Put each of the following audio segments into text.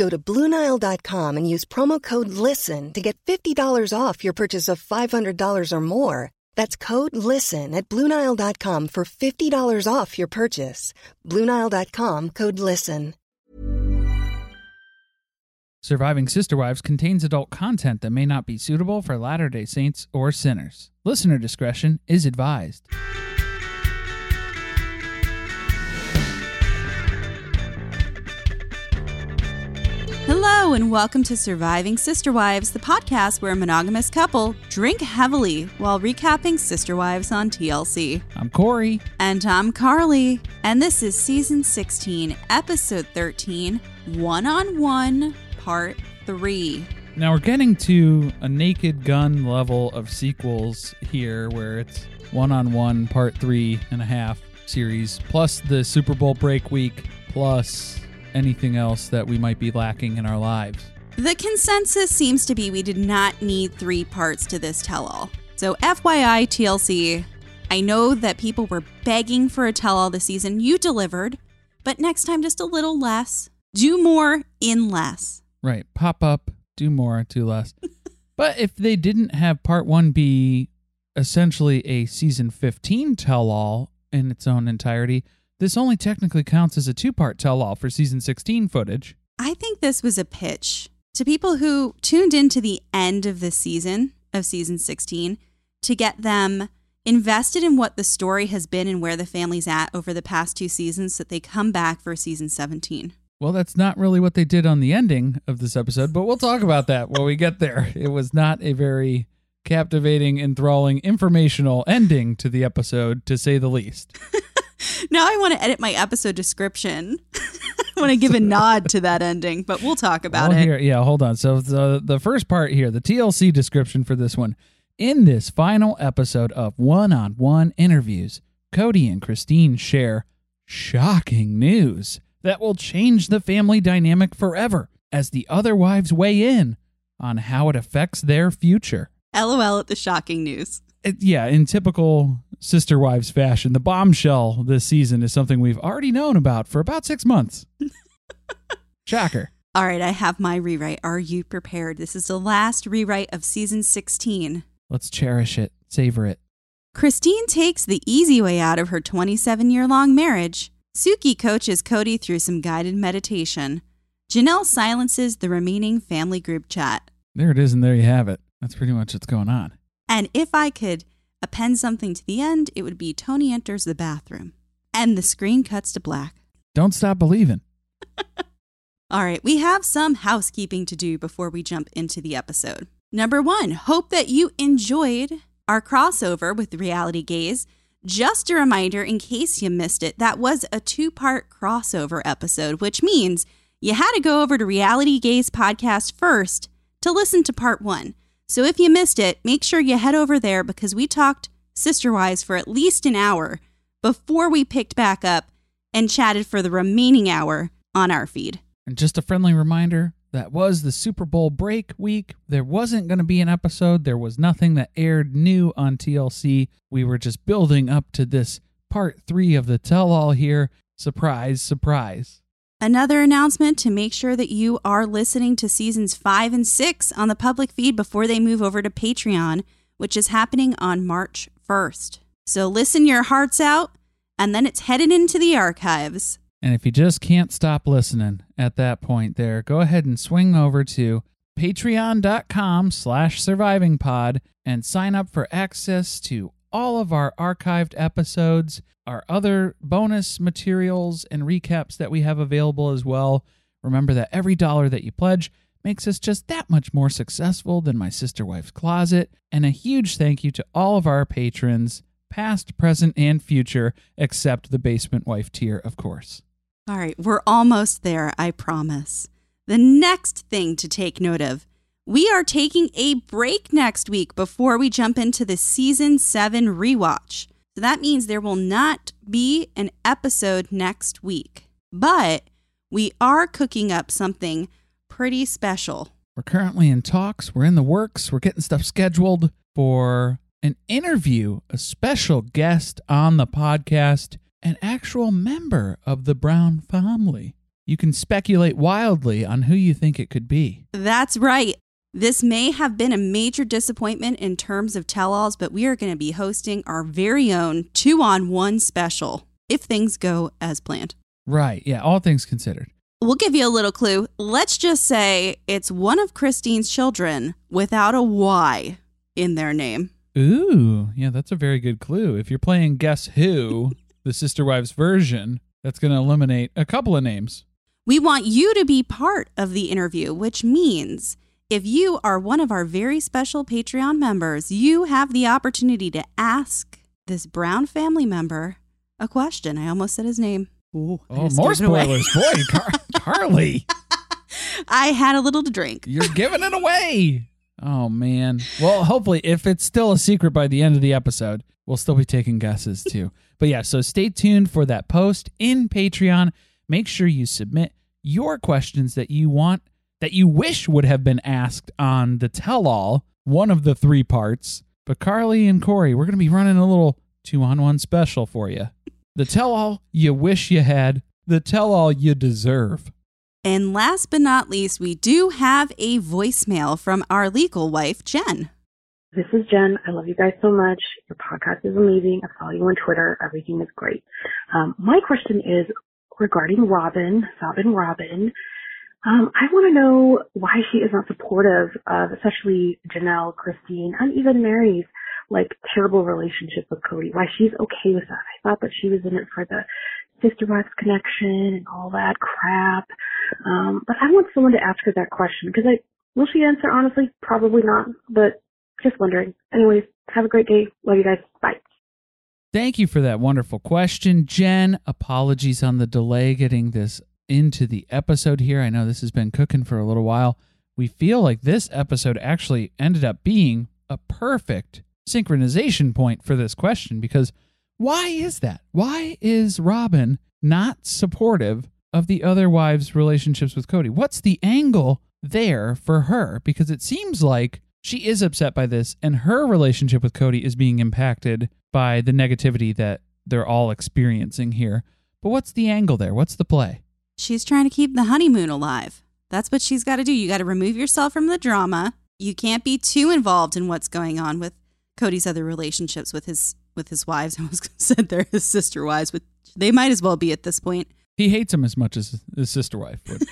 Go to BlueNile.com and use promo code LISTEN to get $50 off your purchase of $500 or more. That's code LISTEN at BlueNile.com for $50 off your purchase. BlueNile.com code LISTEN. Surviving Sister Wives contains adult content that may not be suitable for Latter day Saints or sinners. Listener discretion is advised. Hello, and welcome to Surviving Sister Wives, the podcast where a monogamous couple drink heavily while recapping Sister Wives on TLC. I'm Corey. And I'm Carly, and this is season 16, episode 13, One on One, part 3. Now we're getting to a naked gun level of sequels here where it's one on one part three and a half series, plus the Super Bowl break week, plus anything else that we might be lacking in our lives. The consensus seems to be we did not need three parts to this tell all. So, FYI, TLC, I know that people were begging for a tell all this season. You delivered, but next time just a little less. Do more in less. Right. Pop up, do more, do less. but if they didn't have part one be essentially a season 15 tell all in its own entirety, this only technically counts as a two part tell all for season 16 footage. I think this was a pitch to people who tuned into the end of the season of season 16 to get them invested in what the story has been and where the family's at over the past two seasons so that they come back for season 17. Well, that's not really what they did on the ending of this episode, but we'll talk about that when we get there. It was not a very captivating, enthralling, informational ending to the episode, to say the least. now I want to edit my episode description. I want to give a nod to that ending, but we'll talk about well, it. Here, yeah, hold on. So the the first part here, the TLC description for this one. In this final episode of one-on-one interviews, Cody and Christine share shocking news that will change the family dynamic forever as the other wives weigh in on how it affects their future. LOL at the shocking news. It, yeah, in typical sister wives fashion, the bombshell this season is something we've already known about for about six months. Shocker. All right, I have my rewrite. Are you prepared? This is the last rewrite of season 16. Let's cherish it, savor it. Christine takes the easy way out of her 27 year long marriage. Suki coaches Cody through some guided meditation. Janelle silences the remaining family group chat. There it is, and there you have it. That's pretty much what's going on. And if I could append something to the end, it would be Tony enters the bathroom. And the screen cuts to black. Don't stop believing. All right, we have some housekeeping to do before we jump into the episode. Number one, hope that you enjoyed our crossover with Reality Gaze. Just a reminder, in case you missed it, that was a two part crossover episode, which means you had to go over to Reality Gaze podcast first to listen to part one. So if you missed it, make sure you head over there because we talked Sister Wives for at least an hour before we picked back up and chatted for the remaining hour on our feed. And just a friendly reminder that was the Super Bowl break week. There wasn't going to be an episode. There was nothing that aired new on TLC. We were just building up to this part three of the tell all here. Surprise, surprise. Another announcement to make sure that you are listening to seasons five and six on the public feed before they move over to Patreon, which is happening on March 1st. So listen your hearts out, and then it's headed into the archives. And if you just can't stop listening at that point there, go ahead and swing over to patreon.com slash survivingpod and sign up for access to all of our archived episodes, our other bonus materials and recaps that we have available as well. Remember that every dollar that you pledge makes us just that much more successful than my sister wife's closet. And a huge thank you to all of our patrons, past, present, and future, except the basement wife tier, of course. All right, we're almost there, I promise. The next thing to take note of we are taking a break next week before we jump into the season seven rewatch. So that means there will not be an episode next week, but we are cooking up something pretty special. We're currently in talks, we're in the works, we're getting stuff scheduled for an interview, a special guest on the podcast, an actual member of the Brown family. You can speculate wildly on who you think it could be. That's right. This may have been a major disappointment in terms of tell alls, but we are going to be hosting our very own two on one special if things go as planned. Right. Yeah. All things considered. We'll give you a little clue. Let's just say it's one of Christine's children without a Y in their name. Ooh. Yeah. That's a very good clue. If you're playing Guess Who, the Sister Wives version, that's going to eliminate a couple of names. We want you to be part of the interview, which means if you are one of our very special Patreon members, you have the opportunity to ask this Brown family member a question. I almost said his name. Ooh, oh, more spoilers. Boy, Car- Carly. I had a little to drink. You're giving it away. Oh, man. Well, hopefully, if it's still a secret by the end of the episode, we'll still be taking guesses too. but yeah, so stay tuned for that post in Patreon. Make sure you submit your questions that you want that you wish would have been asked on the tell all, one of the three parts. But Carly and Corey, we're going to be running a little two on one special for you. The tell all you wish you had, the tell all you deserve. And last but not least, we do have a voicemail from our legal wife, Jen. This is Jen. I love you guys so much. Your podcast is amazing. I follow you on Twitter. Everything is great. Um, my question is regarding Robin, Sobbin Robyn. Um, I want to know why she is not supportive of especially Janelle, Christine, and even Mary's like terrible relationship with Cody. Why she's okay with that. I thought that she was in it for the sister wives connection and all that crap. Um, but I want someone to ask her that question because I will she answer honestly? Probably not, but just wondering. Anyways, have a great day. Love you guys. Bye. Thank you for that wonderful question, Jen. Apologies on the delay getting this into the episode here. I know this has been cooking for a little while. We feel like this episode actually ended up being a perfect synchronization point for this question because why is that? Why is Robin not supportive of the other wives' relationships with Cody? What's the angle there for her? Because it seems like she is upset by this and her relationship with Cody is being impacted by the negativity that they're all experiencing here. But what's the angle there? What's the play? She's trying to keep the honeymoon alive. That's what she's got to do. You got to remove yourself from the drama. You can't be too involved in what's going on with Cody's other relationships with his with his wives. I was said they're his sister wives, but they might as well be at this point. He hates him as much as his sister wife would.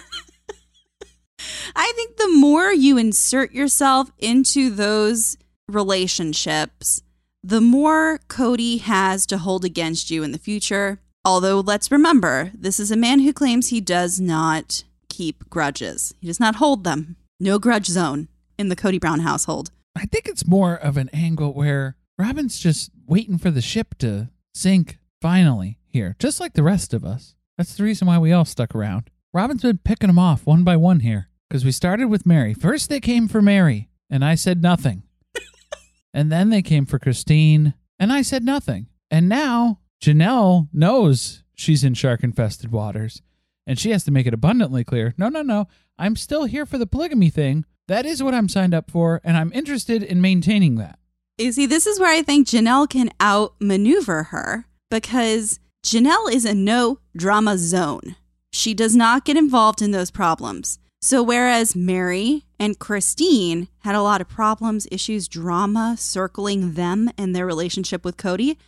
I think the more you insert yourself into those relationships, the more Cody has to hold against you in the future. Although, let's remember, this is a man who claims he does not keep grudges, he does not hold them. No grudge zone in the Cody Brown household. I think it's more of an angle where Robin's just waiting for the ship to sink finally here, just like the rest of us. That's the reason why we all stuck around. Robin's been picking them off one by one here because we started with Mary. First, they came for Mary, and I said nothing. and then they came for Christine, and I said nothing. And now Janelle knows she's in shark infested waters, and she has to make it abundantly clear no, no, no, I'm still here for the polygamy thing. That is what I'm signed up for, and I'm interested in maintaining that. You see, this is where I think Janelle can outmaneuver her because Janelle is a no drama zone. She does not get involved in those problems. So, whereas Mary and Christine had a lot of problems, issues, drama circling them and their relationship with Cody,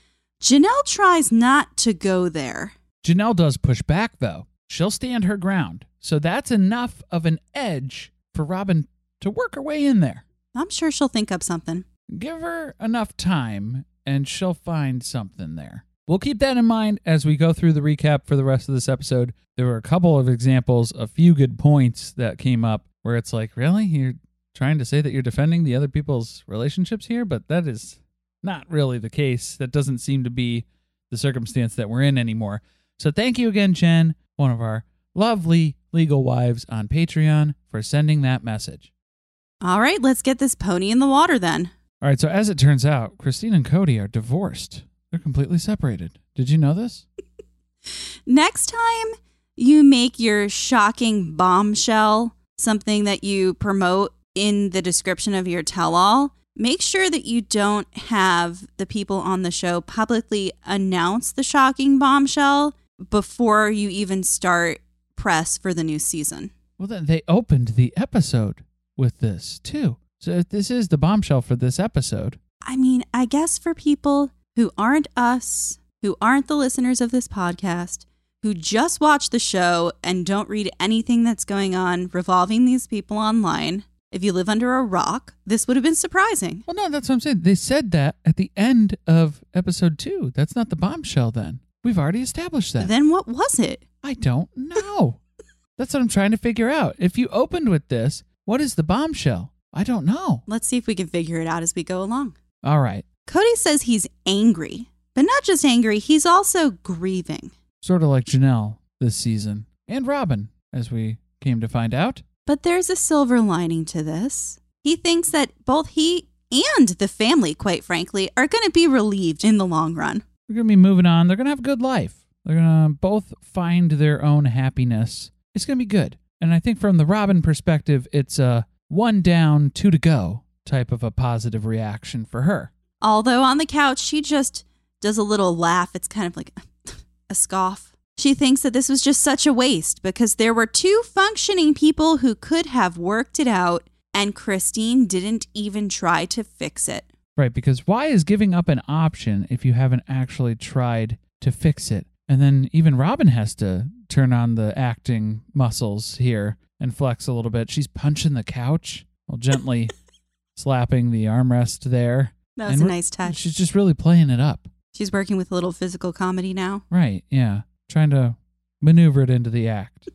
Janelle tries not to go there. Janelle does push back, though. She'll stand her ground. So that's enough of an edge for Robin to work her way in there. I'm sure she'll think up something. Give her enough time and she'll find something there. We'll keep that in mind as we go through the recap for the rest of this episode. There were a couple of examples, a few good points that came up where it's like, really? You're trying to say that you're defending the other people's relationships here? But that is not really the case. That doesn't seem to be the circumstance that we're in anymore. So thank you again, Jen, one of our lovely legal wives on Patreon, for sending that message. All right, let's get this pony in the water then. All right, so as it turns out, Christine and Cody are divorced. They're completely separated. Did you know this? Next time you make your shocking bombshell something that you promote in the description of your tell all, make sure that you don't have the people on the show publicly announce the shocking bombshell before you even start press for the new season. Well, then they opened the episode with this too. So this is the bombshell for this episode. I mean, I guess for people who aren't us, who aren't the listeners of this podcast, who just watch the show and don't read anything that's going on revolving these people online, if you live under a rock, this would have been surprising. Well, no, that's what I'm saying. They said that at the end of episode two. That's not the bombshell then. We've already established that. Then what was it? I don't know. that's what I'm trying to figure out. If you opened with this, what is the bombshell? I don't know. Let's see if we can figure it out as we go along. All right. Cody says he's angry, but not just angry, he's also grieving. Sort of like Janelle this season and Robin, as we came to find out. But there's a silver lining to this. He thinks that both he and the family, quite frankly, are going to be relieved in the long run. They're going to be moving on. They're going to have a good life. They're going to both find their own happiness. It's going to be good. And I think from the Robin perspective, it's a one down, two to go type of a positive reaction for her. Although on the couch, she just does a little laugh. It's kind of like a scoff. She thinks that this was just such a waste because there were two functioning people who could have worked it out, and Christine didn't even try to fix it. Right, because why is giving up an option if you haven't actually tried to fix it? And then even Robin has to turn on the acting muscles here and flex a little bit. She's punching the couch while gently slapping the armrest there. That was And a nice touch. She's just really playing it up. She's working with a little physical comedy now Right, yeah. Trying to maneuver it into the act.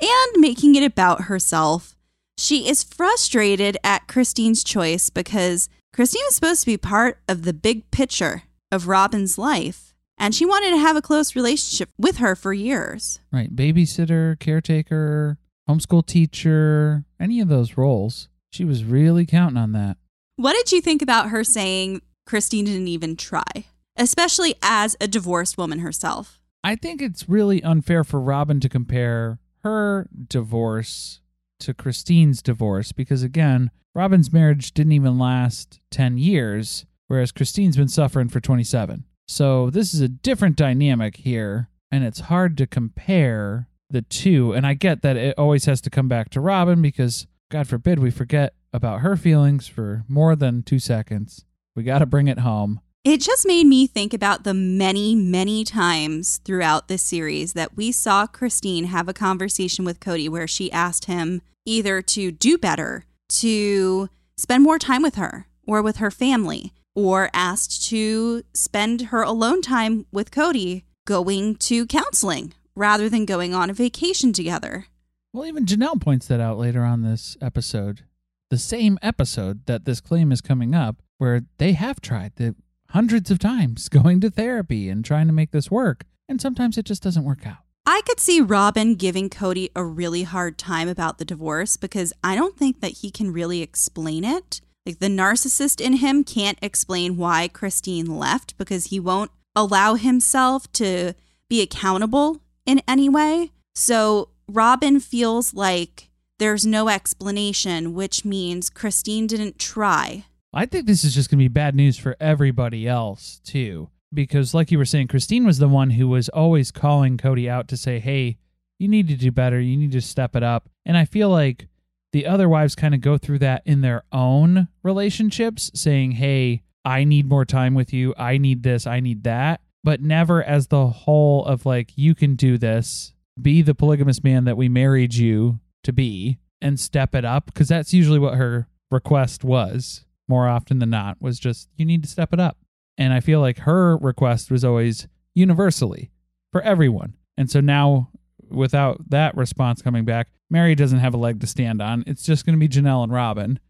and making it about herself. She is frustrated at Christine's choice because Christine is supposed to be part of the big picture of Robin's life, and she wanted to have a close relationship with her for years. Right. Babysitter, caretaker, homeschool teacher, any of those roles. She was really counting on that. What did you think about her saying Christine didn't even try, especially as a divorced woman herself? I think it's really unfair for Robin to compare her divorce to Christine's divorce because, again, Robin's marriage didn't even last 10 years, whereas Christine's been suffering for 27. So this is a different dynamic here, and it's hard to compare the two. And I get that it always has to come back to Robin because, God forbid, we forget about her feelings for more than two seconds. We got to bring it home. It just made me think about the many, many times throughout this series that we saw Christine have a conversation with Cody where she asked him either to do better, to spend more time with her or with her family, or asked to spend her alone time with Cody going to counseling rather than going on a vacation together. Well, even Janelle points that out later on this episode. The same episode that this claim is coming up, where they have tried the hundreds of times going to therapy and trying to make this work, and sometimes it just doesn't work out. I could see Robin giving Cody a really hard time about the divorce because I don't think that he can really explain it. Like the narcissist in him can't explain why Christine left because he won't allow himself to be accountable in any way. So Robin feels like there's no explanation, which means Christine didn't try. I think this is just going to be bad news for everybody else, too. Because, like you were saying, Christine was the one who was always calling Cody out to say, hey, you need to do better. You need to step it up. And I feel like the other wives kind of go through that in their own relationships, saying, hey, I need more time with you. I need this. I need that. But never as the whole of like, you can do this. Be the polygamous man that we married you to be and step it up. Because that's usually what her request was more often than not, was just, you need to step it up. And I feel like her request was always universally for everyone. And so now, without that response coming back, Mary doesn't have a leg to stand on. It's just going to be Janelle and Robin.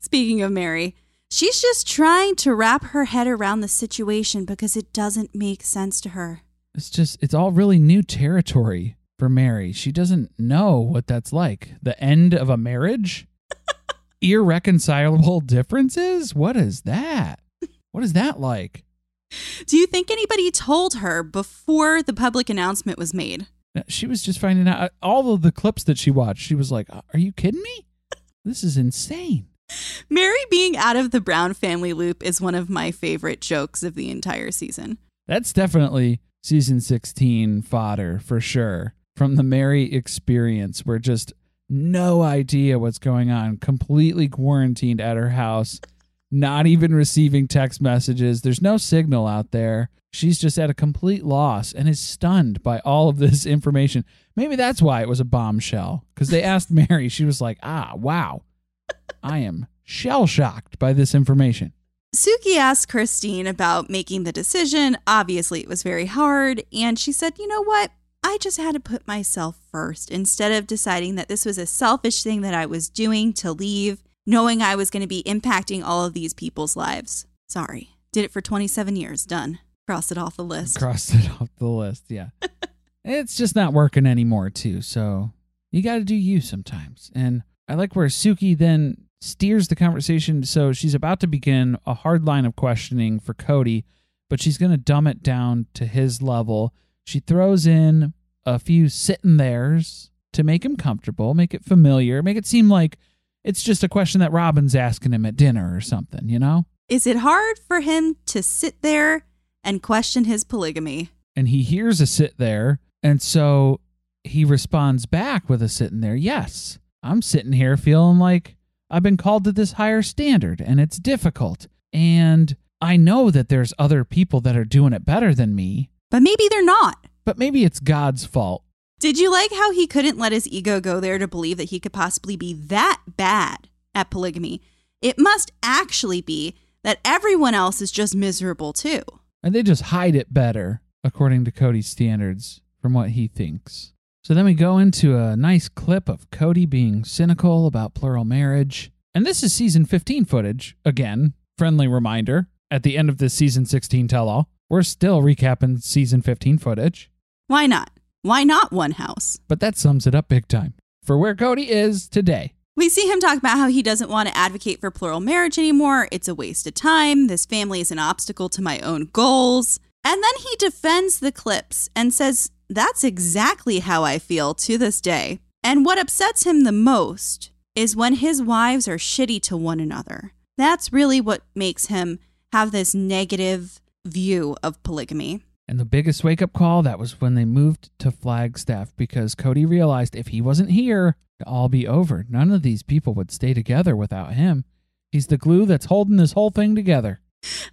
Speaking of Mary, she's just trying to wrap her head around the situation because it doesn't make sense to her. It's just, it's all really new territory for Mary. She doesn't know what that's like. The end of a marriage? Irreconcilable differences? What is that? What is that like? Do you think anybody told her before the public announcement was made? She was just finding out uh, all of the clips that she watched. She was like, uh, Are you kidding me? This is insane. Mary being out of the Brown family loop is one of my favorite jokes of the entire season. That's definitely season 16 fodder for sure. From the Mary experience, we're just no idea what's going on, completely quarantined at her house, not even receiving text messages. There's no signal out there. She's just at a complete loss and is stunned by all of this information. Maybe that's why it was a bombshell because they asked Mary. She was like, ah, wow, I am shell shocked by this information. Suki asked Christine about making the decision. Obviously, it was very hard. And she said, you know what? I just had to put myself first instead of deciding that this was a selfish thing that I was doing to leave, knowing I was going to be impacting all of these people's lives. Sorry. Did it for 27 years. Done. Cross it off the list. Cross it off the list, yeah. it's just not working anymore, too. So you got to do you sometimes. And I like where Suki then steers the conversation. So she's about to begin a hard line of questioning for Cody, but she's going to dumb it down to his level. She throws in a few sitting there's to make him comfortable, make it familiar, make it seem like it's just a question that Robin's asking him at dinner or something, you know? Is it hard for him to sit there and question his polygamy? And he hears a sit there, and so he responds back with a sitting there. Yes, I'm sitting here feeling like I've been called to this higher standard and it's difficult. And I know that there's other people that are doing it better than me, But maybe they're not. but maybe it's God's fault. Did you like how he couldn't let his ego go there to believe that he could possibly be that bad at polygamy? It must actually be that everyone else is just miserable too. And they just hide it better, according to Cody's standards, from what he thinks. So then we go into a nice clip of Cody being cynical about plural marriage. And this is season 15 footage. Again, friendly reminder at the end of this season 16 tell all. We're still recapping season 15 footage, Why not? Why not one house? but that sums it up big time for where Cody is today. We see him talk about how he doesn't want to advocate for plural marriage anymore. It's a waste of time. This family is an obstacle to my own goals. And then he defends the clips and says, That's exactly how I feel to this day. And what upsets him the most is when his wives are shitty to one another. That's really what makes him have this negative view of polygamy. And the biggest wake up call that was when they moved to Flagstaff because Cody realized if he wasn't here, it'd all be over. None of these people would stay together without him. He's the glue that's holding this whole thing together.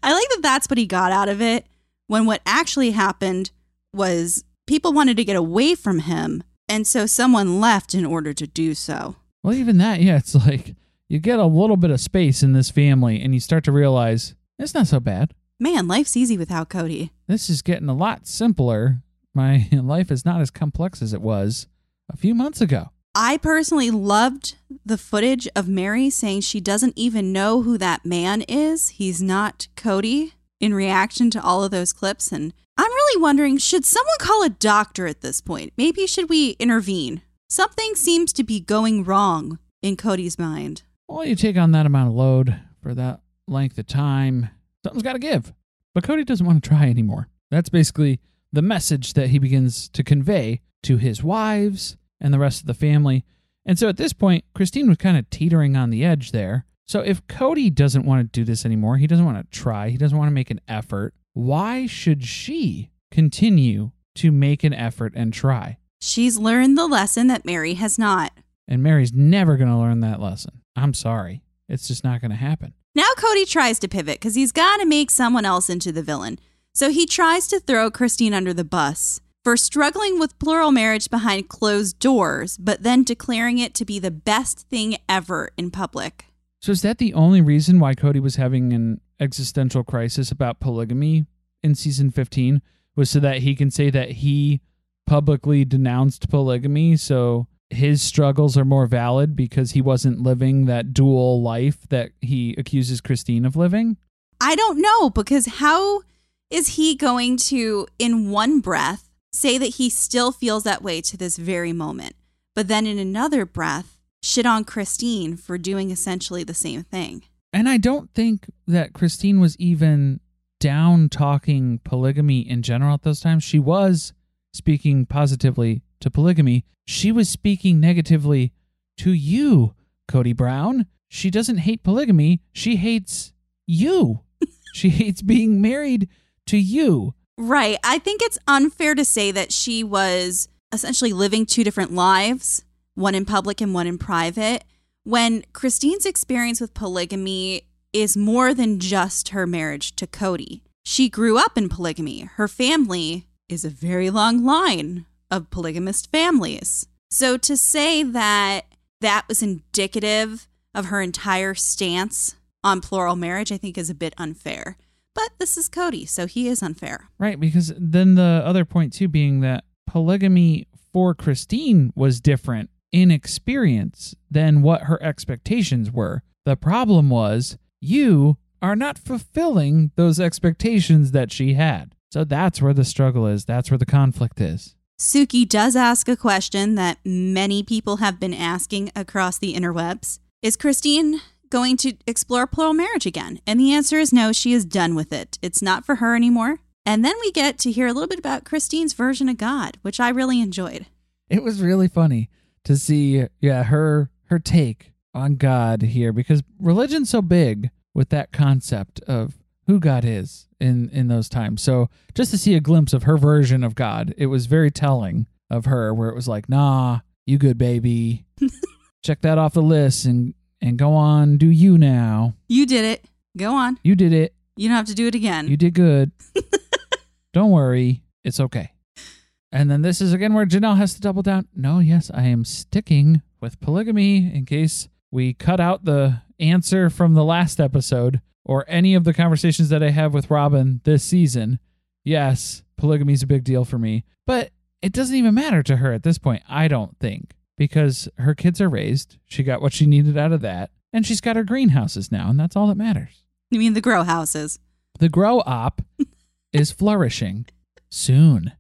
I like that that's what he got out of it when what actually happened was people wanted to get away from him. And so someone left in order to do so. Well, even that, yeah, it's like you get a little bit of space in this family and you start to realize it's not so bad. Man, life's easy without Cody. This is getting a lot simpler. My life is not as complex as it was a few months ago. I personally loved the footage of Mary saying she doesn't even know who that man is. He's not Cody in reaction to all of those clips. And I'm really wondering should someone call a doctor at this point? Maybe should we intervene? Something seems to be going wrong in Cody's mind. Well, you take on that amount of load for that length of time, something's got to give. But Cody doesn't want to try anymore. That's basically the message that he begins to convey to his wives and the rest of the family. And so at this point, Christine was kind of teetering on the edge there. So if Cody doesn't want to do this anymore, he doesn't want to try, he doesn't want to make an effort, why should she continue to make an effort and try? She's learned the lesson that Mary has not. And Mary's never going to learn that lesson. I'm sorry. It's just not going to happen. Now Cody tries to pivot because he's got to make someone else into the villain. So he tries to throw Christine under the bus for struggling with plural marriage behind closed doors, but then declaring it to be the best thing ever in public. So is that the only reason why Cody was having an existential crisis about polygamy in season 15 was so that he can say that he publicly denounced polygamy so his struggles are more valid because he wasn't living that dual life that he accuses Christine of living? I don't know because how is he going to in one breath say that he still feels that way to this very moment, but then in another breath, shit on Christine for doing essentially the same thing. And I don't think that Christine was even down talking polygamy in general at those times. She was speaking positively to polygamy. She was speaking negatively to you, Cody Brown. She doesn't hate polygamy. She hates you. she hates being married to you. Right. I think it's unfair to say that she was essentially living two different lives, one in public and one in private, when Christine's experience with polygamy is more than just her marriage to Cody. She grew up in polygamy. Her family is a very long line of polygamist families. So to say that that was indicative of her entire stance on plural marriage, I think is a bit unfair. But this is Cody, so he is unfair. Right, because then the other point too being that polygamy for Christine was different in experience than what her expectations were. The problem was you are not fulfilling those expectations that she had. So that's where the struggle is. That's where the conflict is. Suki does ask a question that many people have been asking across the interwebs. Is Christine going to explore plural marriage again? And the answer is no, she is done with it. It's not for her anymore. And then we get to hear a little bit about Christine's version of God, which I really enjoyed. It was really funny to see yeah, her her take on God here because religion's so big with that concept of who God is in in those times. So just to see a glimpse of her version of God, it was very telling of her where it was like, "Nah, you good baby. Check that off the list and and go on, do you now. You did it. Go on. You did it. You don't have to do it again. You did good. don't worry. It's okay." And then this is again where Janelle has to double down. No, yes, I am sticking with polygamy in case we cut out the answer from the last episode or any of the conversations that I have with Robin this season. Yes, polygamy is a big deal for me, but it doesn't even matter to her at this point, I don't think, because her kids are raised. She got what she needed out of that, and she's got her greenhouses now, and that's all that matters. You mean the grow houses? The grow op is flourishing soon.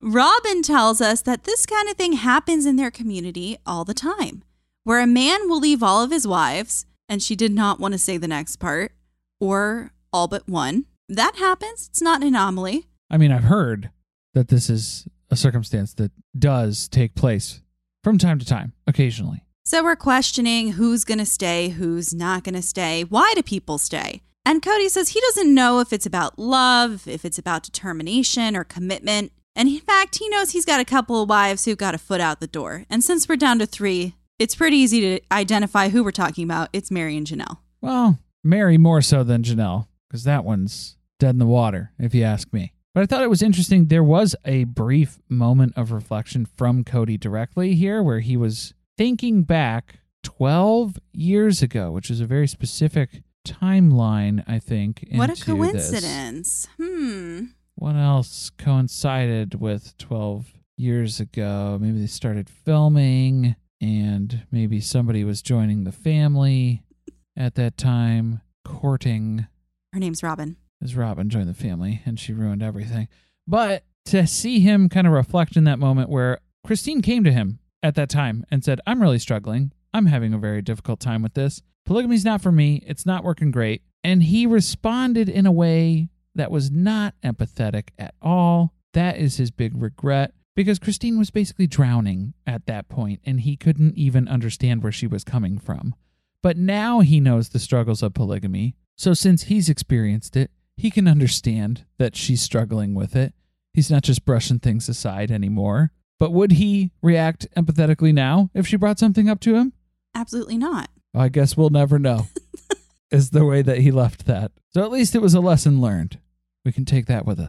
Robin tells us that this kind of thing happens in their community all the time, where a man will leave all of his wives, and she did not want to say the next part, or all but one. That happens. It's not an anomaly. I mean, I've heard that this is a circumstance that does take place from time to time, occasionally. So we're questioning who's going to stay, who's not going to stay. Why do people stay? And Cody says he doesn't know if it's about love, if it's about determination or commitment. And in fact, he knows he's got a couple of wives who've got a foot out the door. And since we're down to three, it's pretty easy to identify who we're talking about. It's Mary and Janelle. Well, Mary more so than Janelle, because that one's dead in the water, if you ask me. But I thought it was interesting. There was a brief moment of reflection from Cody directly here where he was thinking back 12 years ago, which is a very specific timeline, I think. What a into this. coincidence. Hmm. What else coincided with 12 years ago? Maybe they started filming and maybe somebody was joining the family at that time, courting Her name's Robin. as Robin joined the family and she ruined everything. But to see him kind of reflect in that moment where Christine came to him at that time and said, I'm really struggling. I'm having a very difficult time with this. Polygamy's not for me. It's not working great. And he responded in a way that was not empathetic at all. That is his big regret. Because Christine was basically drowning at that point and he couldn't even understand where she was coming from. But now he knows the struggles of polygamy. So since he's experienced it, he can understand that she's struggling with it. He's not just brushing things aside anymore. But would he react empathetically now if she brought something up to him? Absolutely not. I guess we'll never know. is the way that he left that. So at least it was a lesson learned. We can take that with us.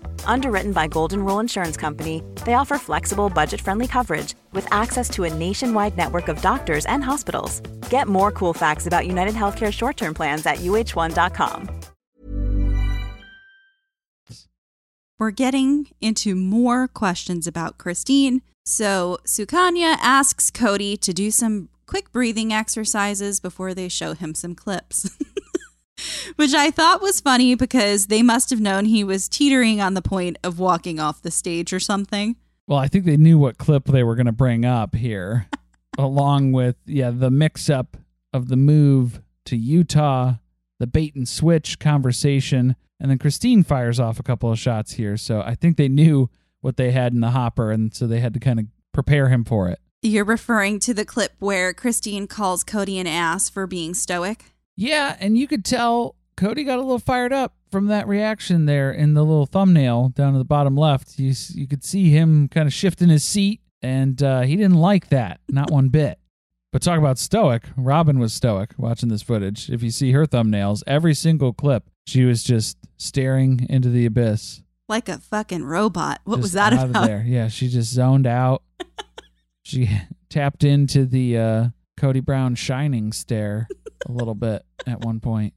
Underwritten by Golden Rule Insurance Company, they offer flexible, budget friendly coverage with access to a nationwide network of doctors and hospitals. Get more cool facts about United Healthcare short term plans at uhone.com. We're getting into more questions about Christine. So Sukanya asks Cody to do some quick breathing exercises before they show him some clips. which I thought was funny because they must have known he was teetering on the point of walking off the stage or something. Well, I think they knew what clip they were going to bring up here, along with, yeah, the mix up of the move to Utah, the bait and switch conversation, and then Christine fires off a couple of shots here. So I think they knew what they had in the hopper, and so they had to kind of prepare him for it. You're referring to the clip where Christine calls Cody an ass for being stoic? Yeah, and you could tell Cody got a little fired up from that reaction there in the little thumbnail down at the bottom left. You you could see him kind of shifting his seat, and uh, he didn't like that, not one bit. But talk about stoic. Robin was stoic watching this footage. If you see her thumbnails, every single clip, she was just staring into the abyss. Like a fucking robot. What Just was that out about? Of there. Yeah, she just zoned out. she tapped into the uh, Cody Brown shining stare a little bit at one point.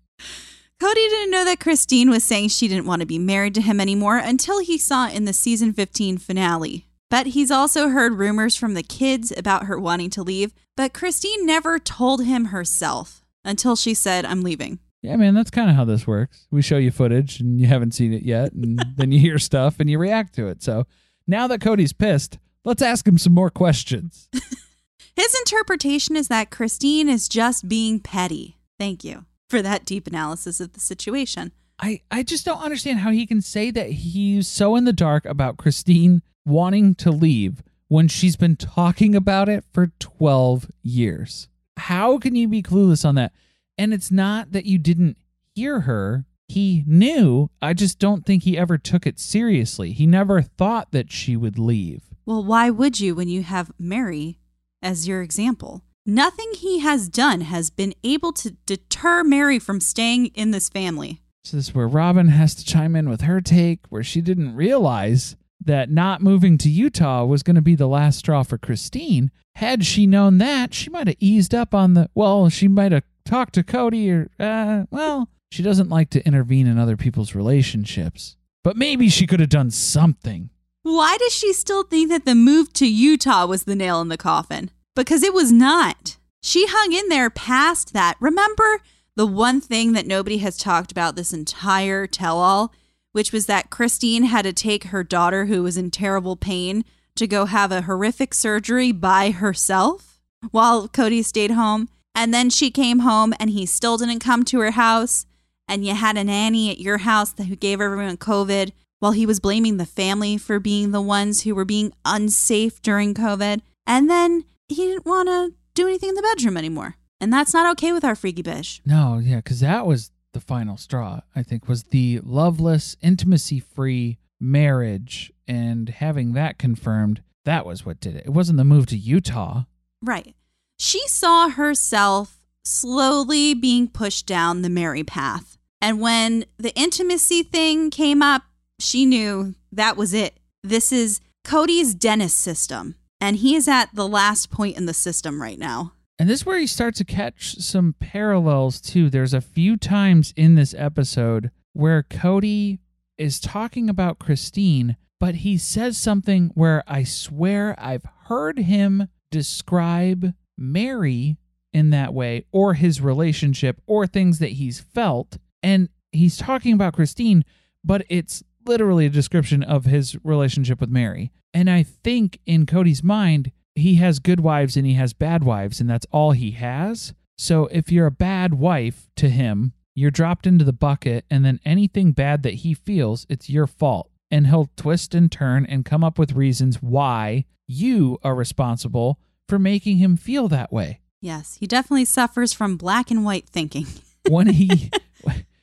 Cody didn't know that Christine was saying she didn't want to be married to him anymore until he saw in the season 15 finale. But he's also heard rumors from the kids about her wanting to leave, but Christine never told him herself until she said, I'm leaving. Yeah, man, that's kind of how this works. We show you footage and you haven't seen it yet, and then you hear stuff and you react to it. So now that Cody's pissed, let's ask him some more questions. His interpretation is that Christine is just being petty. Thank you for that deep analysis of the situation. I, I just don't understand how he can say that he's so in the dark about Christine wanting to leave when she's been talking about it for 12 years. How can you be clueless on that? And it's not that you didn't hear her. He knew. I just don't think he ever took it seriously. He never thought that she would leave. Well, why would you when you have Mary as your example? Nothing he has done has been able to deter Mary from staying in this family. So this is where Robin has to chime in with her take, where she didn't realize that not moving to Utah was going to be the last straw for Christine. Had she known that, she might have eased up on the. Well, she might have talked to Cody, or uh, well, she doesn't like to intervene in other people's relationships. But maybe she could have done something. Why does she still think that the move to Utah was the nail in the coffin? Because it was not. She hung in there past that. Remember the one thing that nobody has talked about this entire tell all, which was that Christine had to take her daughter, who was in terrible pain, to go have a horrific surgery by herself while Cody stayed home. And then she came home and he still didn't come to her house. And you had a nanny at your house that who gave everyone COVID while he was blaming the family for being the ones who were being unsafe during COVID. And then he didn't want to do anything in the bedroom anymore. And that's not okay with our freaky bitch. No, yeah, because that was the final straw, I think, was the loveless, intimacy free marriage and having that confirmed. That was what did it. It wasn't the move to Utah. Right. She saw herself slowly being pushed down the merry path. And when the intimacy thing came up, she knew that was it. This is Cody's dentist system, and he is at the last point in the system right now. And this is where you start to catch some parallels too. There's a few times in this episode where Cody is talking about Christine, but he says something where I swear I've heard him describe Meri in that way, or his relationship, or things that he's felt. And he's talking about Christine, but it's literally a description of his relationship with Meri. And I think in Cody's mind, he has good wives and he has bad wives, and that's all he has. So if you're a bad wife to him, you're dropped into the bucket, and then anything bad that he feels, it's your fault. And he'll twist and turn and come up with reasons why you are responsible for making him feel that way. Yes, he definitely suffers from black and white thinking. when he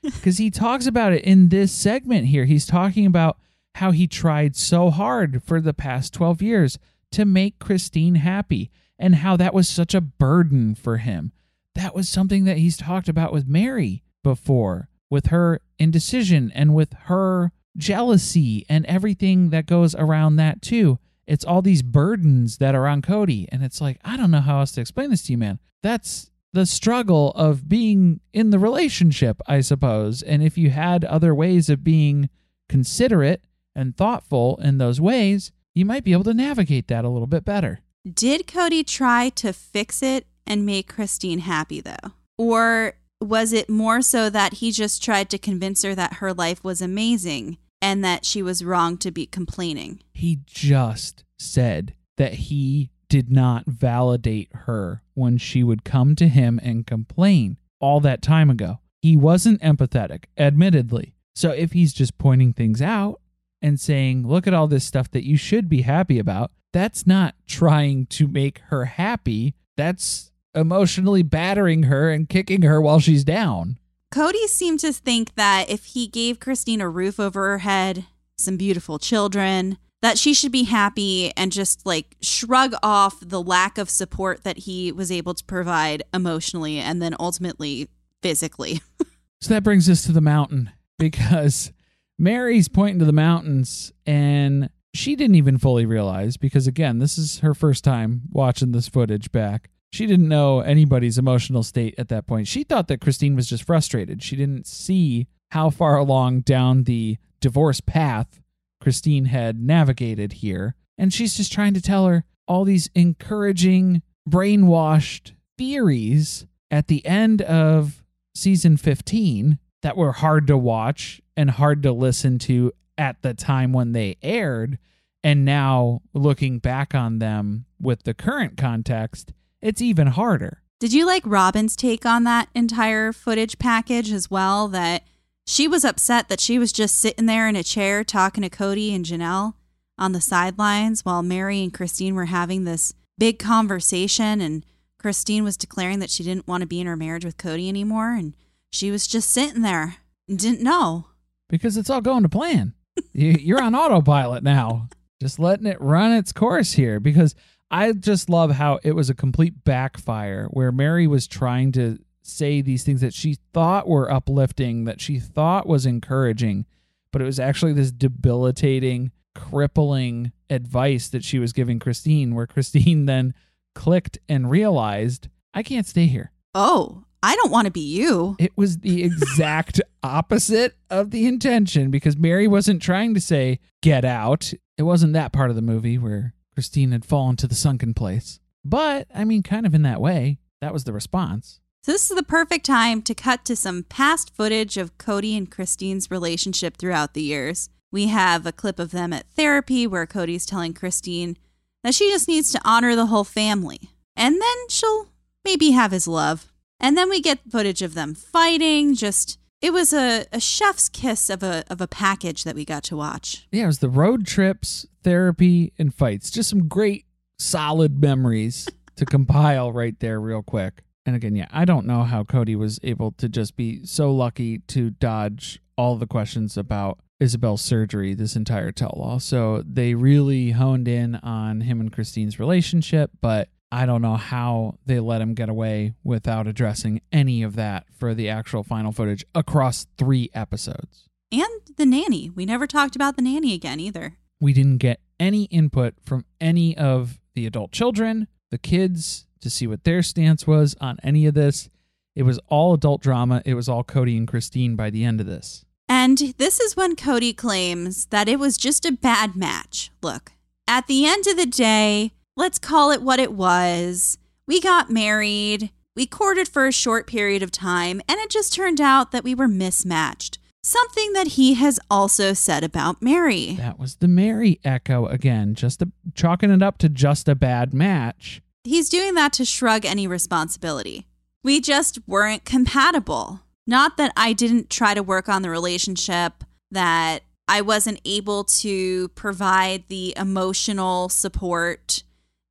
because he talks about it in this segment here. He's talking about how he tried so hard for the past 12 years to make christine happy and how that was such a burden for him. That was something that he's talked about with meri before with her indecision and with her jealousy and everything that goes around that too. It's all these burdens that are on cody and it's like i don't know how else to explain this to you man. That's the struggle of being in the relationship, I suppose. And if you had other ways of being considerate and thoughtful in those ways, you might be able to navigate that a little bit better. Did Cody try to fix it and make Christine happy, though? Or was it more so that he just tried to convince her that her life was amazing and that she was wrong to be complaining? He just said that he did not validate her when she would come to him and complain all that time ago. He wasn't empathetic, admittedly. So if he's just pointing things out and saying, look at all this stuff that you should be happy about, that's not trying to make her happy. That's emotionally battering her and kicking her while she's down. Cody seemed to think that if he gave Christine a roof over her head, some beautiful children, that she should be happy and just like shrug off the lack of support that he was able to provide emotionally and then ultimately physically. so that brings us to the mountain because Meri's pointing to the mountains and she didn't even fully realize because again, this is her first time watching this footage back. She didn't know anybody's emotional state at that point. She thought that Christine was just frustrated. She didn't see how far along down the divorce path Christine had navigated here. And she's just trying to tell her all these encouraging, brainwashed theories at the end of season 15 that were hard to watch and hard to listen to at the time when they aired. And now looking back on them with the current context, it's even harder. Did you like Robyn's take on that entire footage package as well? That she was upset that she was just sitting there in a chair talking to Cody and Janelle on the sidelines while Meri and Christine were having this big conversation and Christine was declaring that she didn't want to be in her marriage with Cody anymore and she was just sitting there and didn't know. Because it's all going to plan. You're on autopilot now, just letting it run its course here because I just love how it was a complete backfire where Meri was trying to say these things that she thought were uplifting, that she thought was encouraging, but it was actually this debilitating, crippling advice that she was giving Christine, where Christine then clicked and realized, I can't stay here. Oh, I don't want to be you. It was the exact opposite of the intention because Meri wasn't trying to say, get out. It wasn't that part of the movie where Christine had fallen to the sunken place. But, I mean, kind of in that way, that was the response. So, this is the perfect time to cut to some past footage of Cody and Christine's relationship throughout the years. We have a clip of them at therapy where Cody's telling Christine that she just needs to honor the whole family. And then she'll maybe have his love. And then we get footage of them fighting. Just, it was a, a chef's kiss of a, of a package that we got to watch. Yeah, it was the road trips, therapy, and fights. Just some great, solid memories to compile right there, real quick. And again, yeah, I don't know how Cody was able to just be so lucky to dodge all the questions about Ysabel's surgery this entire tell all. So they really honed in on him and Christine's relationship, but I don't know how they let him get away without addressing any of that for the actual final footage across three episodes. And the nanny. We never talked about the nanny again either. We didn't get any input from any of the adult children, the kids, to see what their stance was on any of this. It was all adult drama. It was all Cody and Christine by the end of this. And this is when Cody claims that it was just a bad match. Look, at the end of the day, let's call it what it was. We got married, we courted for a short period of time, and it just turned out that we were mismatched. Something that he has also said about Meri. That was the Meri echo again, just a, chalking it up to just a bad match. He's doing that to shrug any responsibility. We just weren't compatible. Not that I didn't try to work on the relationship, that I wasn't able to provide the emotional support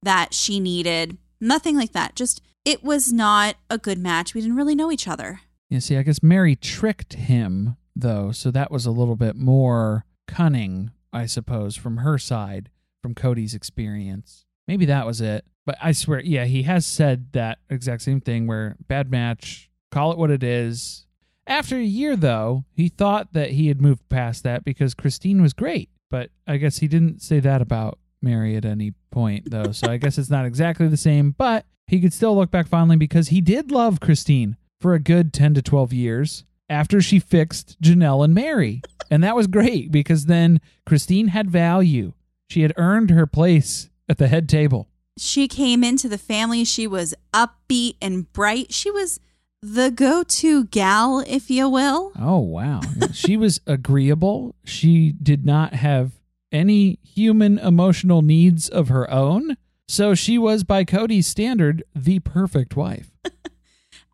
that she needed. Nothing like that. Just it was not a good match. We didn't really know each other. Yeah, see, I guess Meri tricked him, though, so that was a little bit more cunning, I suppose, from her side, from Cody's experience. Maybe that was it. But I swear, yeah, he has said that exact same thing where bad match, call it what it is. After a year, though, he thought that he had moved past that because Christine was great. But I guess he didn't say that about Meri at any point, though. so I guess it's not exactly the same, but he could still look back fondly because he did love Christine for a good 10 to 12 years after she fixed Janelle and Meri. And that was great because then Christine had value. She had earned her place at the head table. She came into the family. She was upbeat and bright. She was the go to gal, if you will. Oh, wow. she was agreeable. She did not have any human emotional needs of her own. So she was, by Cody's standard, the perfect wife.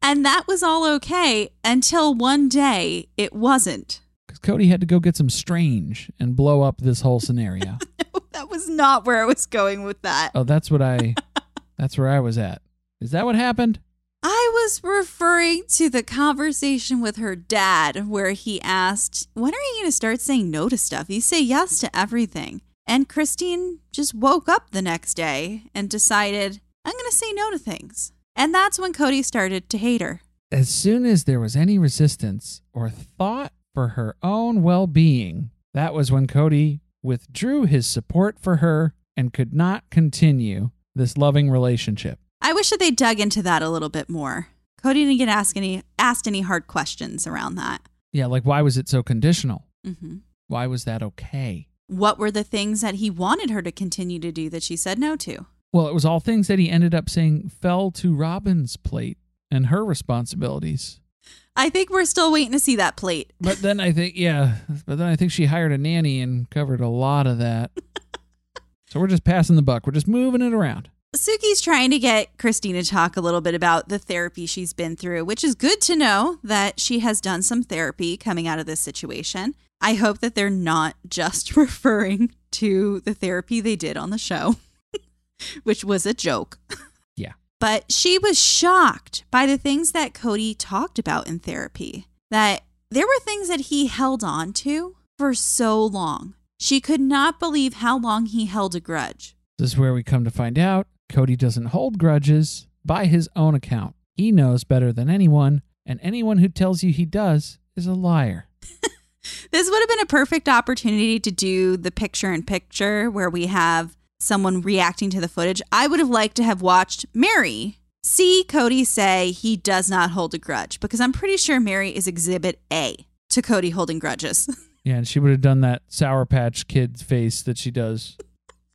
and that was all okay until one day it wasn't. Because Cody had to go get some strange and blow up this whole scenario. no, that was not where I was going with that. Oh, that's what I. that's where I was at. Is that what happened? I was referring to the conversation with her dad where he asked, When are you going to start saying no to stuff? You say yes to everything. And Christine just woke up the next day and decided, I'm going to say no to things. And that's when Cody started to hate her. As soon as there was any resistance or thought for her own well being, that was when Cody withdrew his support for her and could not continue this loving relationship. I wish that they dug into that a little bit more. Cody didn't get asked any asked any hard questions around that. Yeah, like why was it so conditional? Mm-hmm. Why was that okay? What were the things that he wanted her to continue to do that she said no to? Well, it was all things that he ended up saying fell to Robyn's plate and her responsibilities. I think we're still waiting to see that plate. But then I think, yeah, but then I think she hired a nanny and covered a lot of that. so we're just passing the buck. We're just moving it around. Suki's trying to get Christina to talk a little bit about the therapy she's been through, which is good to know that she has done some therapy coming out of this situation. I hope that they're not just referring to the therapy they did on the show, which was a joke. Yeah. But she was shocked by the things that Cody talked about in therapy, that there were things that he held on to for so long. She could not believe how long he held a grudge. This is where we come to find out Cody doesn't hold grudges by his own account. He knows better than anyone, and anyone who tells you he does is a liar. this would have been a perfect opportunity to do the picture in picture where we have someone reacting to the footage. I would have liked to have watched Meri see Cody say he does not hold a grudge because I'm pretty sure Meri is exhibit A to Cody holding grudges. Yeah, and she would have done that Sour Patch Kid face that she does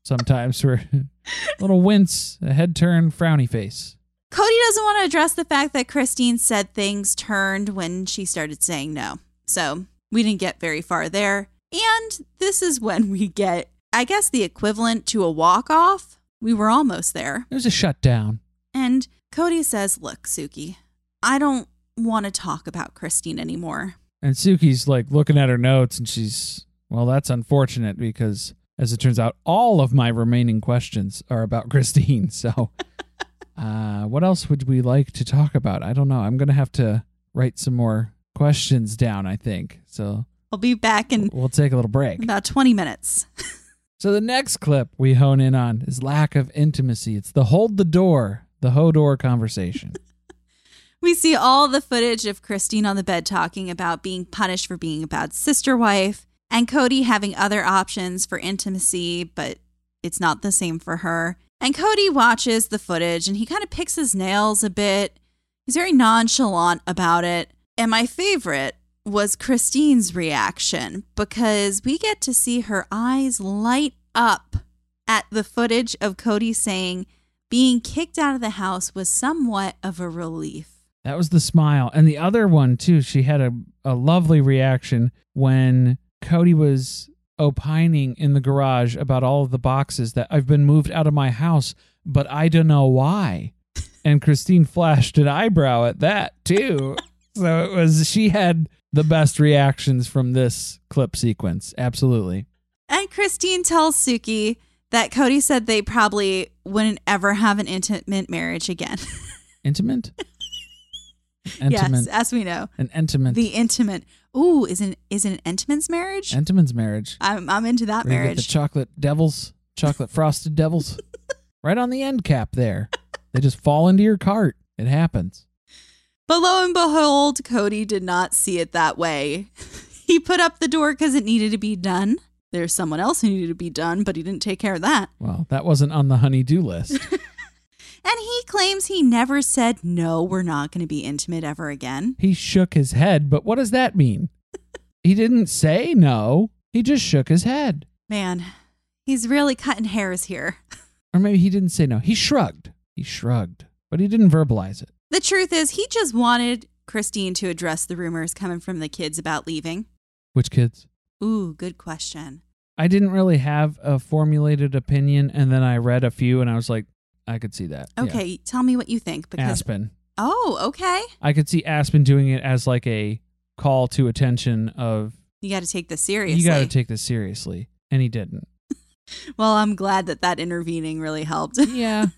sometimes for a little wince, a head turn, frowny face. Cody doesn't want to address the fact that Christine said things turned when she started saying no. So we didn't get very far there. And this is when we get, I guess, the equivalent to a walk off. We were almost there. It was a shutdown. And Cody says, Look, Suki, I don't want to talk about Christine anymore. And Suki's like looking at her notes and she's, well, that's unfortunate because as it turns out, all of my remaining questions are about Christine. So, uh, what else would we like to talk about? I don't know. I'm going to have to write some more questions down, I think. So, I'll be back and We'll take a little break. about 20 minutes. So the next clip we hone in on is lack of intimacy. It's the hold the door, the Hodor conversation. We see all the footage of Christine on the bed talking about being punished for being a bad sister wife and Cody having other options for intimacy, but it's not the same for her. And Cody watches the footage and he kind of picks his nails a bit. He's very nonchalant about it. And my favorite was Christine's reaction because we get to see her eyes light up at the footage of Cody saying being kicked out of the house was somewhat of a relief. That was the smile. And the other one, too, she had a, a lovely reaction when Cody was opining in the garage about all of the boxes that I've been moved out of my house, but I don't know why. And Christine flashed an eyebrow at that, too. so it was, she had the best reactions from this clip sequence. Absolutely. And Christine tells Suki that Cody said they probably wouldn't ever have an intimate marriage again. Intimate? yes, Intimate. as we know. An intimate. The intimate. Ooh, is an is it an intimate's marriage? Intimate's marriage. I'm I'm into that Where get the marriage. chocolate devils, chocolate frosted devils, right on the end cap there. They just fall into your cart. It happens. But lo and behold, Cody did not see it that way. he put up the door because it needed to be done. There's someone else who needed to be done, but he didn't take care of that. Well, that wasn't on the honey-do list. And he claims he never said, no, we're not going to be intimate ever again. he shook his head, but what does that mean? He didn't say no. He just shook his head. Man, he's really cutting hairs here. Or maybe he didn't say no. He shrugged. He shrugged, but he didn't verbalize it. The truth is, he just wanted Christine to address the rumors coming from the kids about leaving. Which kids? Ooh, good question. I didn't really have a formulated opinion, and then I read a few, and I was like, I could see that. Yeah. Okay, tell me what you think because Aspen. Oh, okay. I could see Aspen doing it as like a call to attention of You got to take this seriously. you got to take this seriously, and he didn't. well, I'm glad that that intervening really helped. Yeah.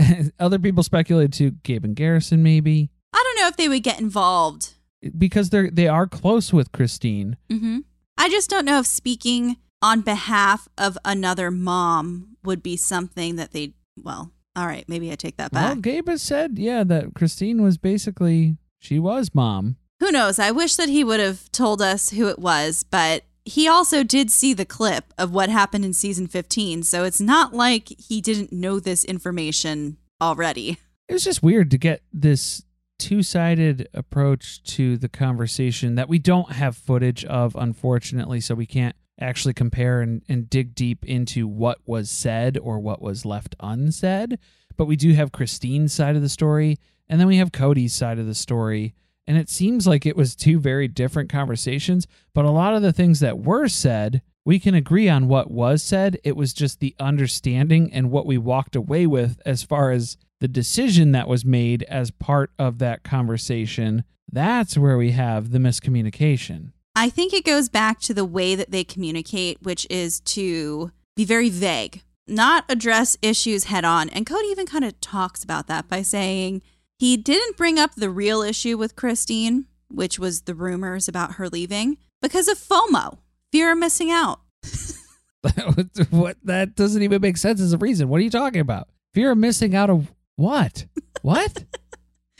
Other people speculated too. Gabe and Garrison maybe I don't know if they would get involved. because they're they are close with Christine. hmm I just don't know if speaking on behalf of another mom would be something that they. Well, all right, maybe I take that Well, back. Gabe has said yeah that Christine was basically she was mom. Who knows? I wish that he would have told us who it was, but he also did see the clip of what happened in season 15, so it's not like he didn't know this information already. It was just weird to get this two sided approach to the conversation that we don't have footage of, unfortunately, so we can't actually compare and, and dig deep into what was said or what was left unsaid. But we do have Christine's side of the story, and then we have Cody's side of the story. And it seems like it was two very different conversations, but a lot of the things that were said, we can agree on what was said. It was just the understanding and what we walked away with as far as the decision that was made as part of that conversation. That's where we have the miscommunication. I think it goes back to the way that they communicate, which is to be very vague, not address issues head on. And Cody even kind of talks about that by saying he didn't bring up the real issue with Christine, which was the rumors about her leaving, because of FOMO, fear of missing out. what that doesn't even make sense as a reason. What are you talking about? Fear of missing out of what? What?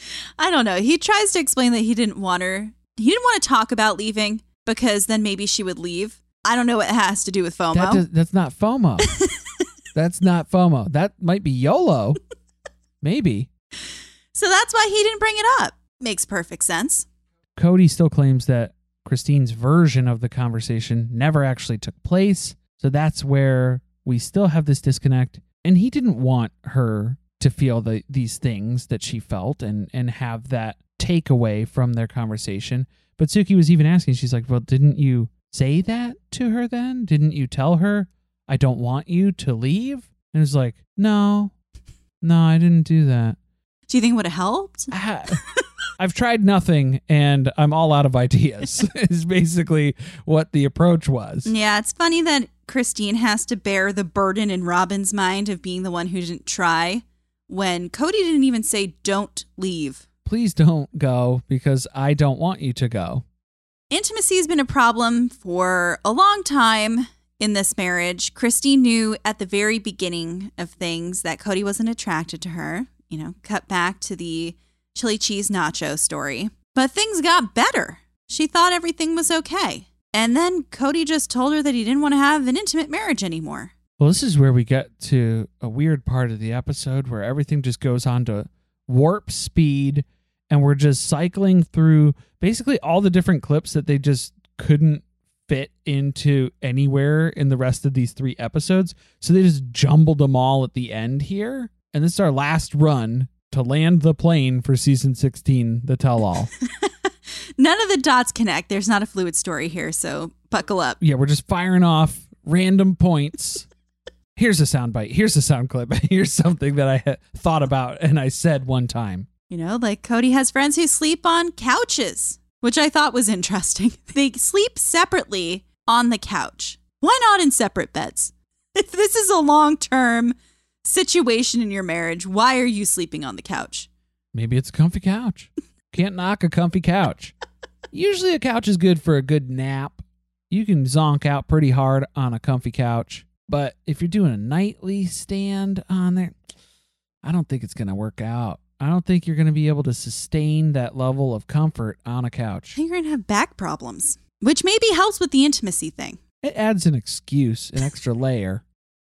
I don't know. He tries to explain that he didn't want her, he didn't want to talk about leaving because then maybe she would leave. I don't know what it has to do with FOMO. That does, that's not FOMO. that's not FOMO. That might be YOLO. Maybe. So that's why he didn't bring it up. Makes perfect sense. Cody still claims that Christine's version of the conversation never actually took place. So that's where we still have this disconnect. And he didn't want her to feel the, these things that she felt and, and have that takeaway from their conversation. But Suki was even asking, she's like, Well, didn't you say that to her then? Didn't you tell her, I don't want you to leave? And it's like, No, no, I didn't do that. Do you think it would have helped? I've tried nothing and I'm all out of ideas, is basically what the approach was. Yeah, it's funny that Christine has to bear the burden in Robyn's mind of being the one who didn't try when Cody didn't even say, don't leave. Please don't go because I don't want you to go. Intimacy has been a problem for a long time in this marriage. Christine knew at the very beginning of things that Cody wasn't attracted to her. You know, cut back to the chili cheese nacho story. But things got better. She thought everything was okay. And then Cody just told her that he didn't want to have an intimate marriage anymore. Well, this is where we get to a weird part of the episode where everything just goes on to warp speed and we're just cycling through basically all the different clips that they just couldn't fit into anywhere in the rest of these three episodes. So they just jumbled them all at the end here. And this is our last run to land the plane for season 16, the tell all. None of the dots connect. There's not a fluid story here, so buckle up. yeah, we're just firing off random points. Here's a sound bite. Here's a sound clip. Here's something that I thought about and I said one time. You know, like Cody has friends who sleep on couches, which I thought was interesting. They sleep separately on the couch. Why not in separate beds? If this is a long term situation in your marriage, why are you sleeping on the couch? Maybe it's a comfy couch. Can't knock a comfy couch. Usually a couch is good for a good nap. You can zonk out pretty hard on a comfy couch. But if you're doing a nightly stand on there, I don't think it's going to work out. I don't think you're going to be able to sustain that level of comfort on a couch. you're going to have back problems, which maybe helps with the intimacy thing. It adds an excuse, an extra layer.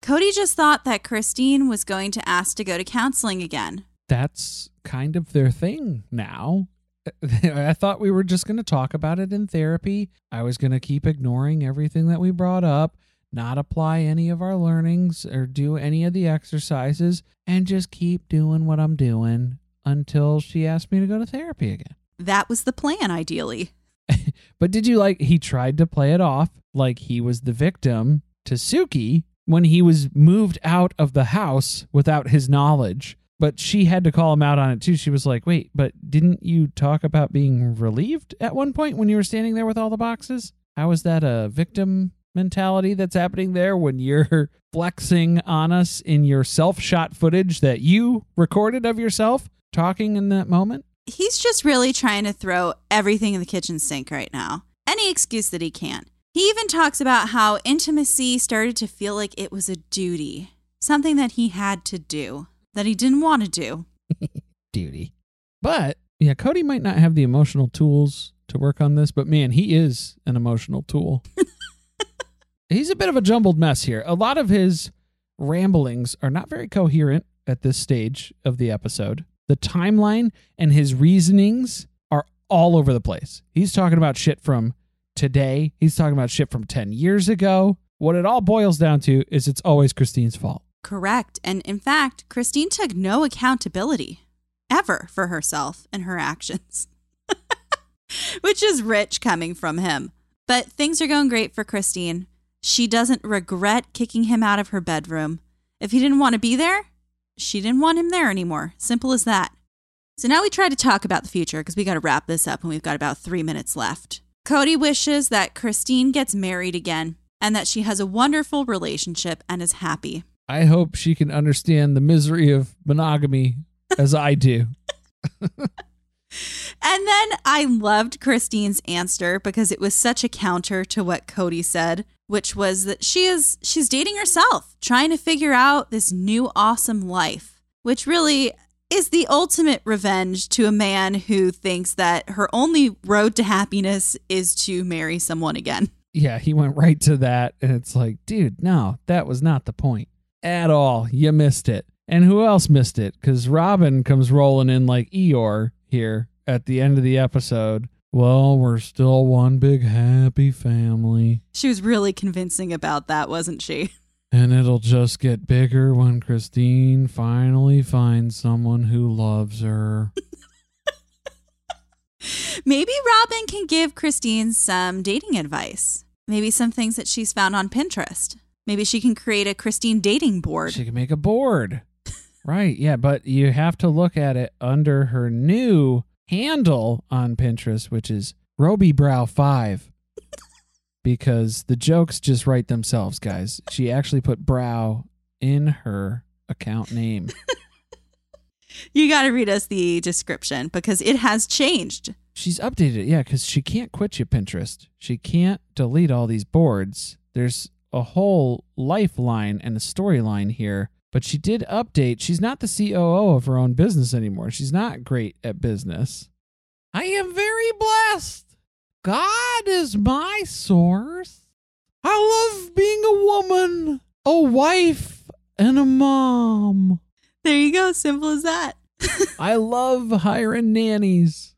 Cody just thought that Christine was going to ask to go to counseling again. That's kind of their thing now. I thought we were just going to talk about it in therapy. I was going to keep ignoring everything that we brought up, not apply any of our learnings or do any of the exercises, and just keep doing what I'm doing until she asked me to go to therapy again. That was the plan, ideally. But did you like he tried to play it off like he was the victim to Suki when he was moved out of the house without his knowledge? But she had to call him out on it too. She was like, "Wait, but didn't you talk about being relieved at one point when you were standing there with all the boxes? How is that a victim mentality that's happening there when you're flexing on us in your self-shot footage that you recorded of yourself talking in that moment?" He's just really trying to throw everything in the kitchen sink right now. Any excuse that he can. He even talks about how intimacy started to feel like it was a duty, something that he had to do, that he didn't want to do. duty. But yeah, Cody might not have the emotional tools to work on this, but man, he is an emotional tool. He's a bit of a jumbled mess here. A lot of his ramblings are not very coherent at this stage of the episode. The timeline and his reasonings are all over the place. He's talking about shit from today, he's talking about shit from 10 years ago. What it all boils down to is it's always Christine's fault. Correct. And in fact, Christine took no accountability ever for herself and her actions, which is rich coming from him. But things are going great for Christine. She doesn't regret kicking him out of her bedroom. If he didn't want to be there, she didn't want him there anymore. Simple as that. So now we try to talk about the future because we got to wrap this up and we've got about three minutes left. Cody wishes that Christine gets married again and that she has a wonderful relationship and is happy. I hope she can understand the misery of monogamy as I do. And then I loved Christine's answer because it was such a counter to what Cody said, which was that she is she's dating herself, trying to figure out this new awesome life, which really is the ultimate revenge to a man who thinks that her only road to happiness is to marry someone again. yeah, he went right to that. And it's like, dude, no, that was not the point at all. You missed it. And who else missed it? Because Robyn comes rolling in like Eeyore here at the end of the episode. Well, we're still one big happy family. She was really convincing about that, wasn't she? And it'll just get bigger when Christine finally finds someone who loves her. Maybe Robyn can give Christine some dating advice. Maybe some things that she's found on Pinterest. Maybe she can create a Christine dating board. She can make a board. right. Yeah. But you have to look at it under her new handle on Pinterest, which is Roby Brow 5. because the jokes just write themselves, guys. She actually put brow in her account name. You got to read us the description because it has changed. She's updated it, yeah, because she can't quit you, Pinterest. She can't delete all these boards. There's a whole lifeline and a storyline here, but she did update. She's not the COO of her own business anymore. She's not great at business. I am very blessed. God is my source. I love being a woman, a wife, and a mom. There you go. Simple as that. I love hiring nannies.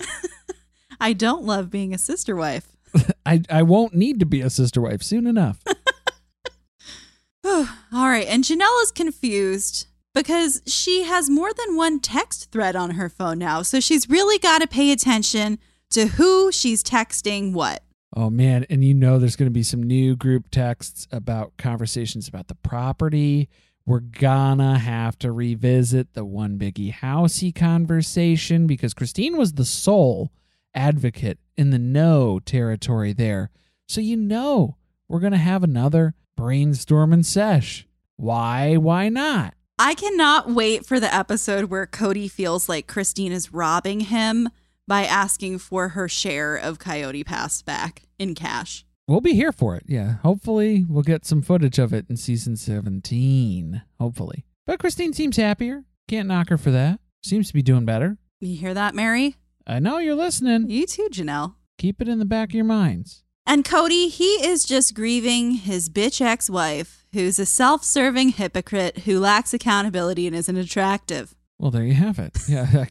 I don't love being a sister wife. I, I won't need to be a sister wife soon enough. All right. And Janelle is confused because she has more than one text thread on her phone now. So she's really got to pay attention to who she's texting what. Oh man, and you know there's going to be some new group texts about conversations about the property. We're gonna have to revisit the one biggie housey conversation because Christine was the sole advocate in the no territory there. So you know we're gonna have another brainstorming sesh. Why? Why not? I cannot wait for the episode where Cody feels like Christine is robbing him by asking for her share of Coyote Pass back in cash. We'll be here for it. Yeah. Hopefully, we'll get some footage of it in season 17. Hopefully. But Christine seems happier. Can't knock her for that. Seems to be doing better. You hear that, Meri? I know you're listening. You too, Janelle. Keep it in the back of your minds. And Cody, he is just grieving his bitch ex wife, who's a self serving hypocrite who lacks accountability and isn't attractive. Well, there you have it. Yeah.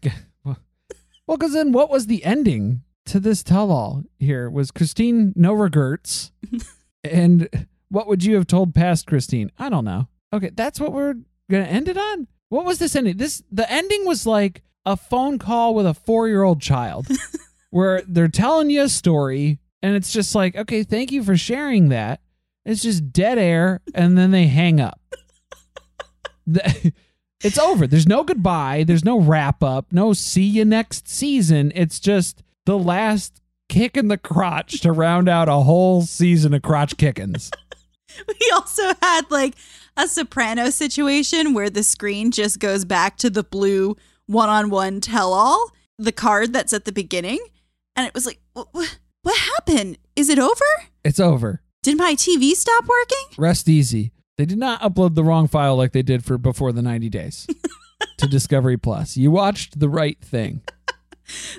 Well, because then what was the ending to this tell all here? Was Christine no regrets? and what would you have told past Christine? I don't know. Okay, that's what we're going to end it on? What was this ending? This the ending was like a phone call with a 4-year-old child where they're telling you a story and it's just like, "Okay, thank you for sharing that." It's just dead air and then they hang up. It's over. There's no goodbye. There's no wrap up. No see you next season. It's just the last kick in the crotch to round out a whole season of crotch kickings. We also had like a soprano situation where the screen just goes back to the blue one on one tell all, the card that's at the beginning. And it was like, what, what happened? Is it over? It's over. Did my TV stop working? Rest easy. They did not upload the wrong file like they did for before the 90 days to Discovery Plus. You watched the right thing.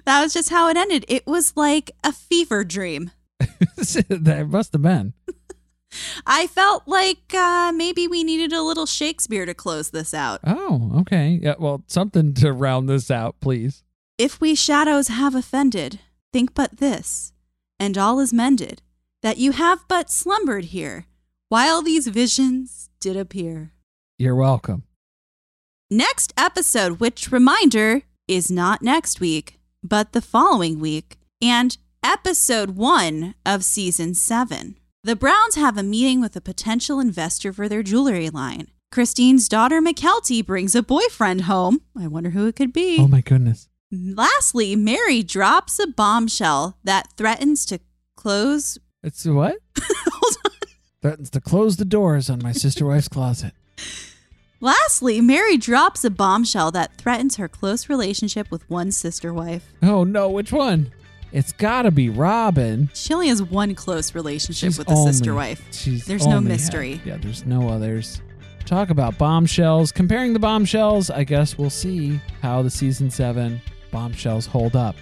That was just how it ended. It was like a fever dream. that must have been. I felt like uh, maybe we needed a little Shakespeare to close this out. Oh, okay. Yeah, well, something to round this out, please. If we shadows have offended, think but this, and all is mended, that you have but slumbered here, while these visions did appear. You're welcome. Next episode, which reminder is not next week, but the following week, and episode one of season seven. The Browns have a meeting with a potential investor for their jewelry line. Christine's daughter Mykelti brings a boyfriend home. I wonder who it could be. Oh my goodness. Lastly, Meri drops a bombshell that threatens to close. It's what? Hold on. Threatens to close the doors on my sister wife's closet. Lastly, Meri drops a bombshell that threatens her close relationship with one sister wife. Oh no, which one? It's gotta be Robyn. She only has one close relationship She's with a sister wife. she's There's no mystery. had- yeah, there's no others. Talk about bombshells. Comparing the bombshells, I guess we'll see how the season seven bombshells hold up.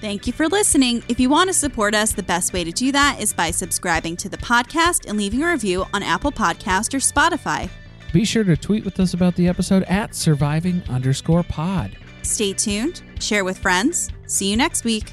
Thank you for listening. If you want to support us, the best way to do that is by subscribing to the podcast and leaving a review on Apple Podcast or Spotify. Be sure to tweet with us about the episode at surviving underscore pod. Stay tuned, share with friends. See you next week.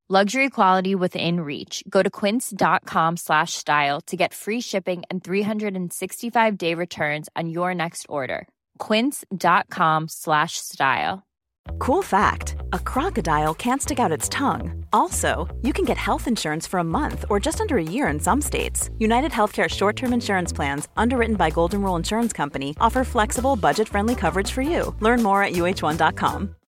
Luxury quality within reach. Go to quince.com slash style to get free shipping and 365 day returns on your next order. Quince.com slash style. Cool fact a crocodile can't stick out its tongue. Also, you can get health insurance for a month or just under a year in some states. United Healthcare short term insurance plans, underwritten by Golden Rule Insurance Company, offer flexible, budget friendly coverage for you. Learn more at uhone.com.